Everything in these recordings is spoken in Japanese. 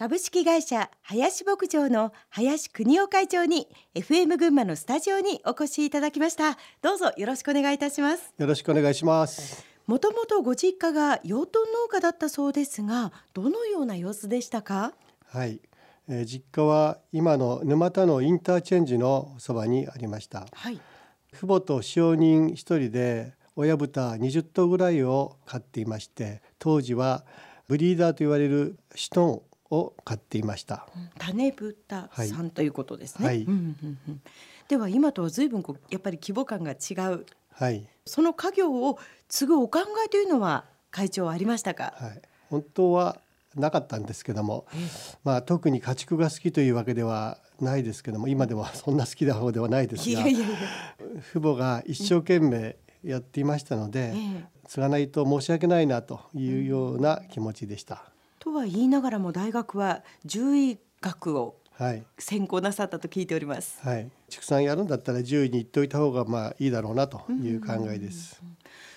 株式会社林牧場の林邦夫会長に FM 群馬のスタジオにお越しいただきました。どうぞよろしくお願いいたします。よろしくお願いします。もともとご実家が養豚農家だったそうですがどのような様子でしたか？はい、えー、実家は今の沼田のインターチェンジのそばにありました。はい。父母と使用人一人で親豚20頭ぐらいを飼っていまして当時はブリーダーと言われるシトンを買っていました。種豚さん、ということですね。はい、では今とは随分こうやっぱり規模感が違う。はい。その家業を継ぐお考えというのは会長ありましたか？はい。本当はなかったんですけども、まあ特に家畜が好きというわけではないですけども、今でも そんな好きな方ではないですが、いやいやいや父母が一生懸命やっていましたので、継がないと申し訳ないなというような気持ちでした。とは言いながらも大学は獣医学を専攻なさったと聞いております。はい、畜産やるんだったら獣医に行っておいた方がまあいいだろうなという考えです。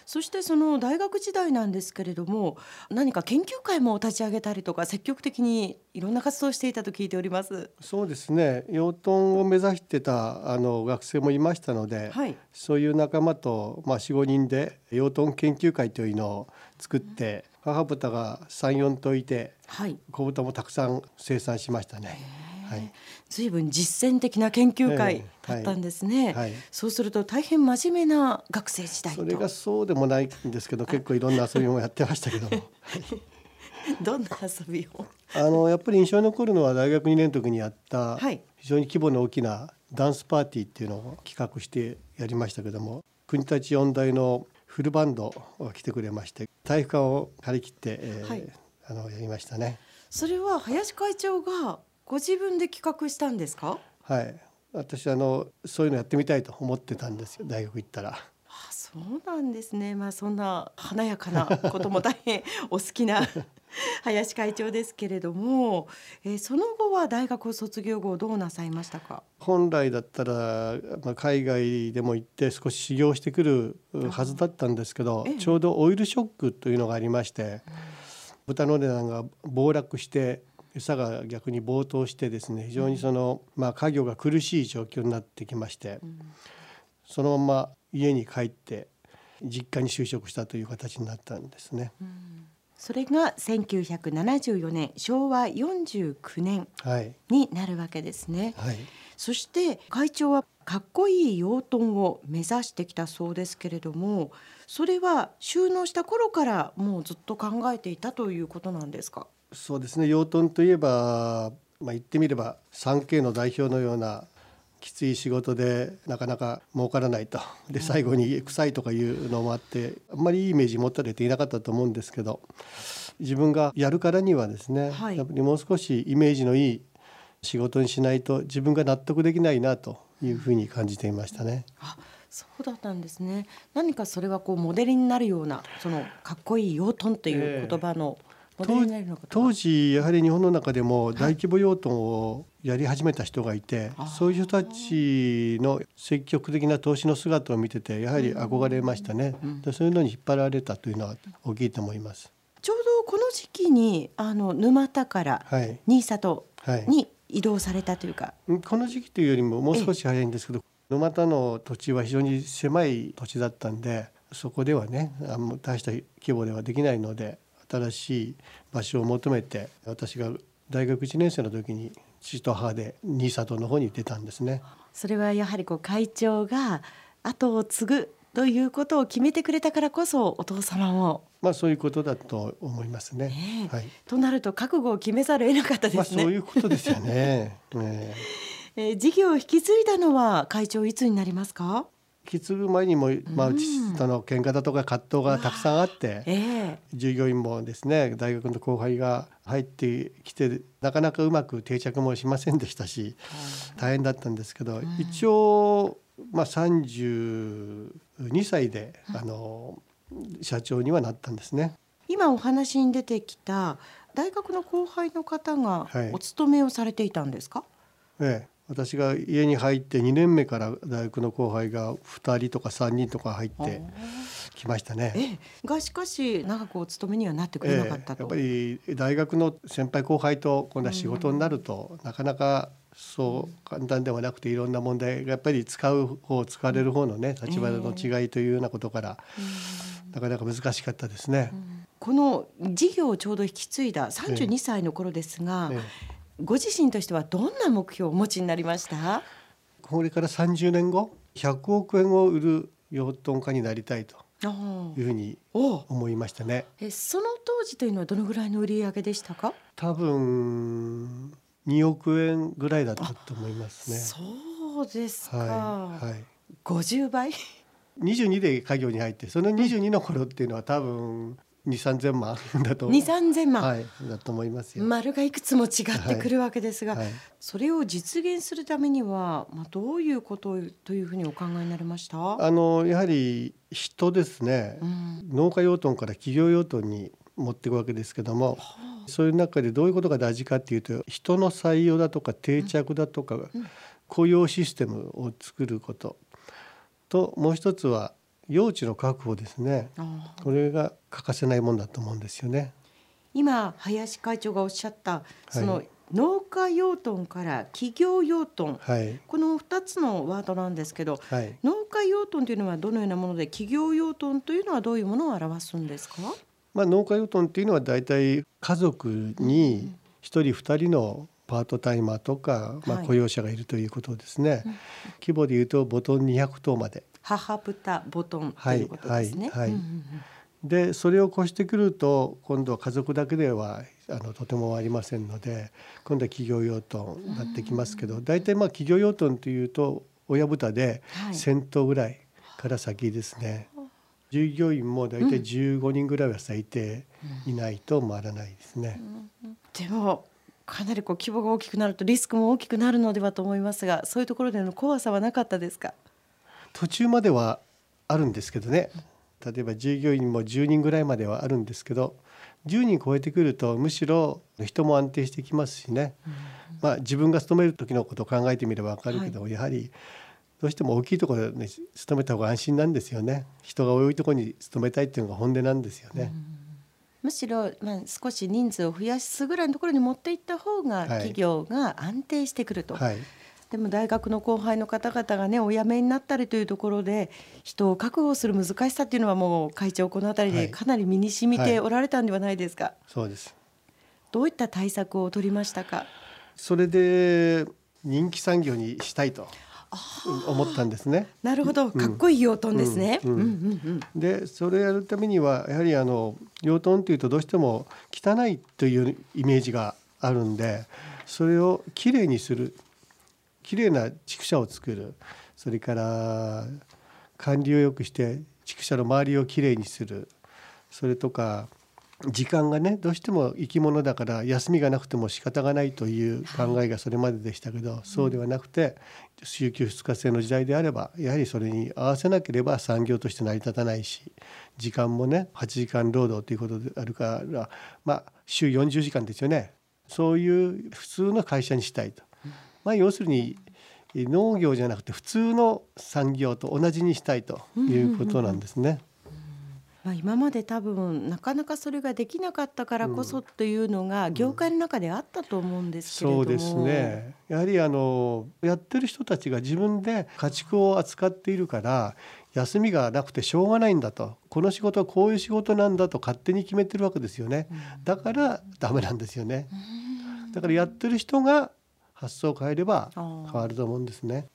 そしてその大学時代なんですけれども何か研究会も立ち上げたりとか積極的にいろんな活動をしていたと聞いております。そうですね。養豚を目指してたあの学生もいましたので、はい、そういう仲間と、まあ、45人で養豚研究会というのを作って、母豚が34頭いて、はい、子豚もたくさん生産しましたね。はい、随分実践的な研究会だったんですね、はい。はい、そうすると大変真面目な学生時代それがそうでもないんですけど結構いろんな遊びもやってましたけど。も どんな遊びを？あのやっぱり印象に残るのは大学2年の時にやった非常に規模の大きなダンスパーティーっていうのを企画してやりましたけども国立四大のフルバンドが来てくれまして体育館を張り切って、えーはい、あのやりましたね。それは林会長がご自分で企画したんですか？はい。私あのそういうのやってみたいと思ってたんですよ。大学行ったら。あそうなんですね。まあそんな華やかなことも大変お好きな 林会長ですけれども、えー、その後は大学を卒業後どうなさいましたか？本来だったら、まあ、海外でも行って少し修行してくるはずだったんですけど、ちょうどオイルショックというのがありまして、豚の値段が暴落して餌が逆に暴騰してですね非常にその、まあ、家業が苦しい状況になってきまして、そのまま家に帰って実家に就職したという形になったんですね。うん。それが1974年昭和49年になるわけですね、はい、そして会長はかっこいい養豚を目指してきたそうですけれどもそれは収納した頃からもうずっと考えていたということなんですか？そうですね。養豚といえば、まあ、言ってみれば 3K の代表のようなきつい仕事でなかなか儲からないと。で最後に臭いとかいうのもあってあんまりいいイメージ持たれていなかったと思うんですけど自分がやるからにはですね、はい、やっぱりもう少しイメージのいい仕事にしないと自分が納得できないなというふうに感じていましたね。あそうだったんですね。何かそれはこうモデルになるようなそのかっこいい養豚という言葉の、えー当時やはり日本の中でも大規模養豚をやり始めた人がいて、はい、そういう人たちの積極的な投資の姿を見ててやはり憧れましたね、うん。うん、そういうのに引っ張られたというのは大きいと思います。ちょうどこの時期にあの沼田から新里に移動されたというか、はい、この時期というよりももう少し早いんですけど沼田の土地は非常に狭い土地だったんでそこではねあの大した規模ではできないので新しい場所を求めて私が大学1年生の時に父と母で新里の方に出たんですね。それはやはりこう会長が後を継ぐということを決めてくれたからこそお父様もまあそういうことだと思いますね。ねはい、となると覚悟を決めざるを得なかったですね。まあ、そういうことですよね。ね えー、事業を引き継いだのは会長いつになりますか？引き継ぐ前にも、まあ、父との喧嘩だとか葛藤がたくさんあって、えー、従業員もですね大学の後輩が入ってきてなかなかうまく定着もしませんでしたし大変だったんですけど、一応、まあ、32歳であの社長にはなったんですね。今お話に出てきた大学の後輩の方がお勤めをされていたんですか、ええ、私が家に入って2年目から大学の後輩が2人とか3人とか入ってきましたね。えがしかし長くお勤めにはなってくれなかったと、えやっぱり大学の先輩後輩と今度は仕事になると、なかなかそう簡単ではなくていろんな問題がやっぱり使う方使われる方のね立場の違いというようなことから、なかなか難しかったですね。この事業をちょうど引き継いだ32歳の頃ですが、ええご自身としてはどんな目標をお持ちになりました？これから30年後100億円を売る養豚家になりたいというふうに思いましたね。えその当時というのはどのぐらいの売り上げでしたか？多分2億円ぐらいだったと思いますね。そうですか、はい、はい、50倍22で家業に入ってその22の頃っていうのは多分二三千万だと二三千万、はい、だと思いますよ。丸がいくつも違ってくるわけですが、はいはい、それを実現するためには、まあ、どういうことというふうにお考えになりました？あのやはり人ですね、うん、農家用豚から企業用豚に持っていくわけですけども、はあ、そういう中でどういうことが大事かっていうと人の採用だとか定着だとか、うん、雇用システムを作ること。ともう一つは用地の確保ですね。これが欠かせないもんだと思うんですよね。今林会長がおっしゃったその、農家養豚から企業養豚、はい、この2つのワードなんですけど、はい、農家養豚というのはどのようなもので企業養豚というのはどういうものを表すんですか、まあ、農家養豚というのは大体家族に1人2人のパートタイマーとか、まあ、雇用者がいるということですね、はい、規模でいうとボトン200頭まで母豚ボトンということですね。はい、はいでそれを越してくると今度は家族だけではあのとてもありませんので今度は企業用豚になってきますけど大体まあ企業用豚というと親豚で1,000頭ぐらいから先ですね。はい、従業員も大体15人ぐらいは最低いないと回らないですね。でもかなりこう規模が大きくなるとリスクも大きくなるのではと思いますがそういうところでの怖さはなかったですか？途中まではあるんですけどね。例えば従業員も10人ぐらいまではあるんですけど10人超えてくるとむしろ人も安定してきますしね、まあ、自分が勤める時のことを考えてみれば分かるけど、はい、やはりどうしても大きいところで、ね、勤めた方が安心なんですよね。人が多いところに勤めたいっていうのが本音なんですよね。むしろ、まあ、少し人数を増やすぐらいのところに持っていった方が企業が安定してくると。はいでも大学の後輩の方々がねお辞めになったりというところで人を確保する難しさっていうのはもう会長この辺りでかなり身に染みておられたんではないですか、はいはい、そうです。どういった対策を取りましたか？それで人気産業にしたいと思ったんですね。なるほど、かっこいい養豚ですね。で、それをやるためにはやはりあの養豚というとどうしても汚いというイメージがあるんで、それをきれいにするきれいな畜舎を作る。それから管理を良くして畜舎の周りをきれいにする。それとか時間がねどうしても生き物だから休みがなくても仕方がないという考えがそれまででしたけど、はい、そうではなくて週休2日制の時代であればやはりそれに合わせなければ産業として成り立たないし時間もね8時間労働ということであるからまあ週40時間ですよね。そういう普通の会社にしたいと。まあ、要するに農業じゃなくて普通の産業と同じにしたいということなんですね。まあ、今まで多分なかなかそれができなかったからこそというのが業界の中であったと思うんですけれども、そうですね。やはりあのやってる人たちが自分で家畜を扱っているから休みがなくてしょうがないんだと。この仕事はこういう仕事なんだと勝手に決めてるわけですよね。だからダメなんですよね。だからやってる人が発想を変えれば変わると思うんですね。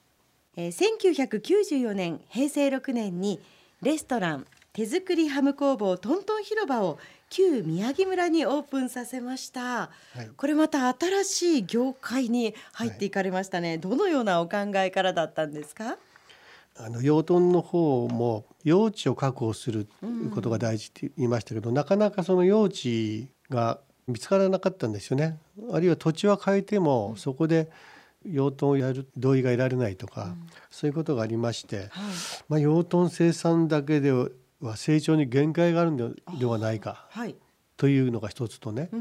えー、1994年平成6年にレストラン手作りハム工房トントン広場を旧宮城村にオープンさせました、はい、これまた新しい業界に入っていかれましたね、はい、どのようなお考えからだったんですか？あの養豚の方も用地を確保することが大事って言いましたけど、うん、なかなかその用地が見つからなかったんですよね。あるいは土地は変えてもそこで養豚をやる同意が得られないとか、うん、そういうことがありまして、はい、まあ、養豚生産だけでは成長に限界があるのではないか、はい、というのが一つとね、うん、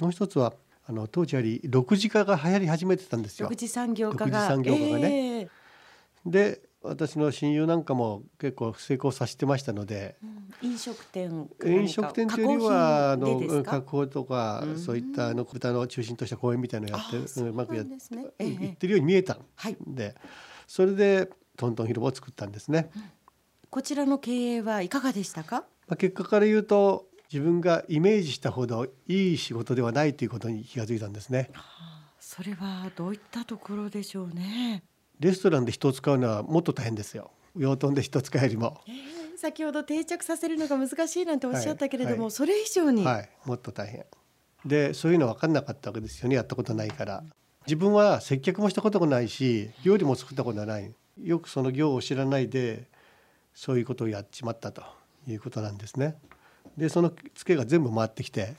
もう一つはあの当時やはり6時化が流行り始めてたんですよ。6次産業化が。産業化がね。えー、で私の親友なんかも結構成功させてましたので、うん、飲食店飲食店というよりはあの加工とか、うん、そういったあの豚の中心とした公園みたいなのをやってうまくやって、ねえー、ってるように見えたんで、はい、それでトントン広場を作ったんですね。うん、こちらの経営はいかがでしたか？まあ結果から言うと自分がイメージしたほどいい仕事ではないということに気がついたんですね。はあ、それはどういったところでしょうね。レストランで人を使うのはもっと大変ですよ。養豚で人使うよりも。えー、先ほど定着させるのが難しいなんておっしゃったけれども、はいはい、それ以上に、はい、もっと大変。でそういうの分かんなかったわけですよねやったことないから。自分は接客もしたことがないし料理も作ったことがない。よくその業を知らないでそういうことをやっちまったということなんですね。でそのツケが全部回ってきて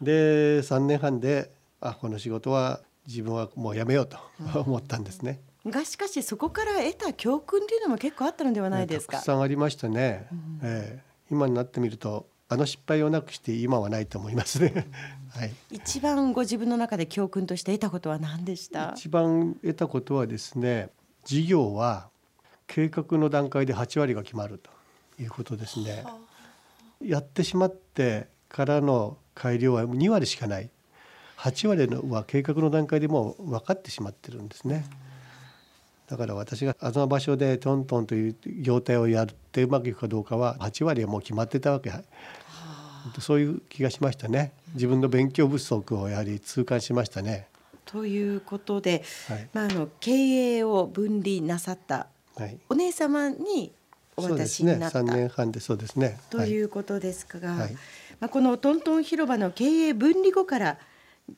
で3年半であこの仕事は自分はもうやめようと思ったんですね。がしかしそこから得た教訓というのも結構あったのではないですか？たくさんありましたね。うん、えー、今になってみるとあの失敗をなくして今はないと思いますね。はい。一番ご自分の中で教訓として得たことは何でした？一番得たことはですね、事業は計画の段階で8割が決まるということですね。やってしまってからの改良は2割しかない8割のは計画の段階でもう分かってしまってるんですね。だから私があの場所でトントンという業態をやってうまくいくかどうかは8割はもう決まってたわけ。そういう気がしましたね。自分の勉強不足をやはり痛感しましたね。ということで、はい、まあ、あの経営を分離なさったお姉様にお渡しになった、ね、年半でそうですね。ということですが、はい、まあ、このトントン広場の経営分離後から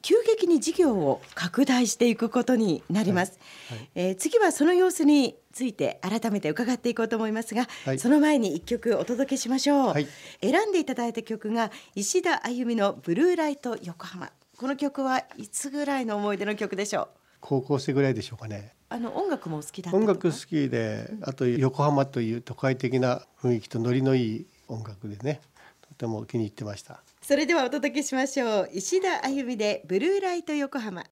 急激に事業を拡大していくことになります、はい。はい、えー、次はその様子について改めて伺っていこうと思いますが、はい、その前に一曲お届けしましょう、選んでいただいた曲が石田あゆみのブルーライト横浜。この曲はいつぐらいの思い出の曲でしょう？高校生ぐらいでしょうかね。あの音楽も好きだ音楽好きで、あと横浜という都会的な雰囲気とノリのいい音楽でねとても気に入ってましたそれではお届けしましょう。石田あゆみでブルーライト横浜。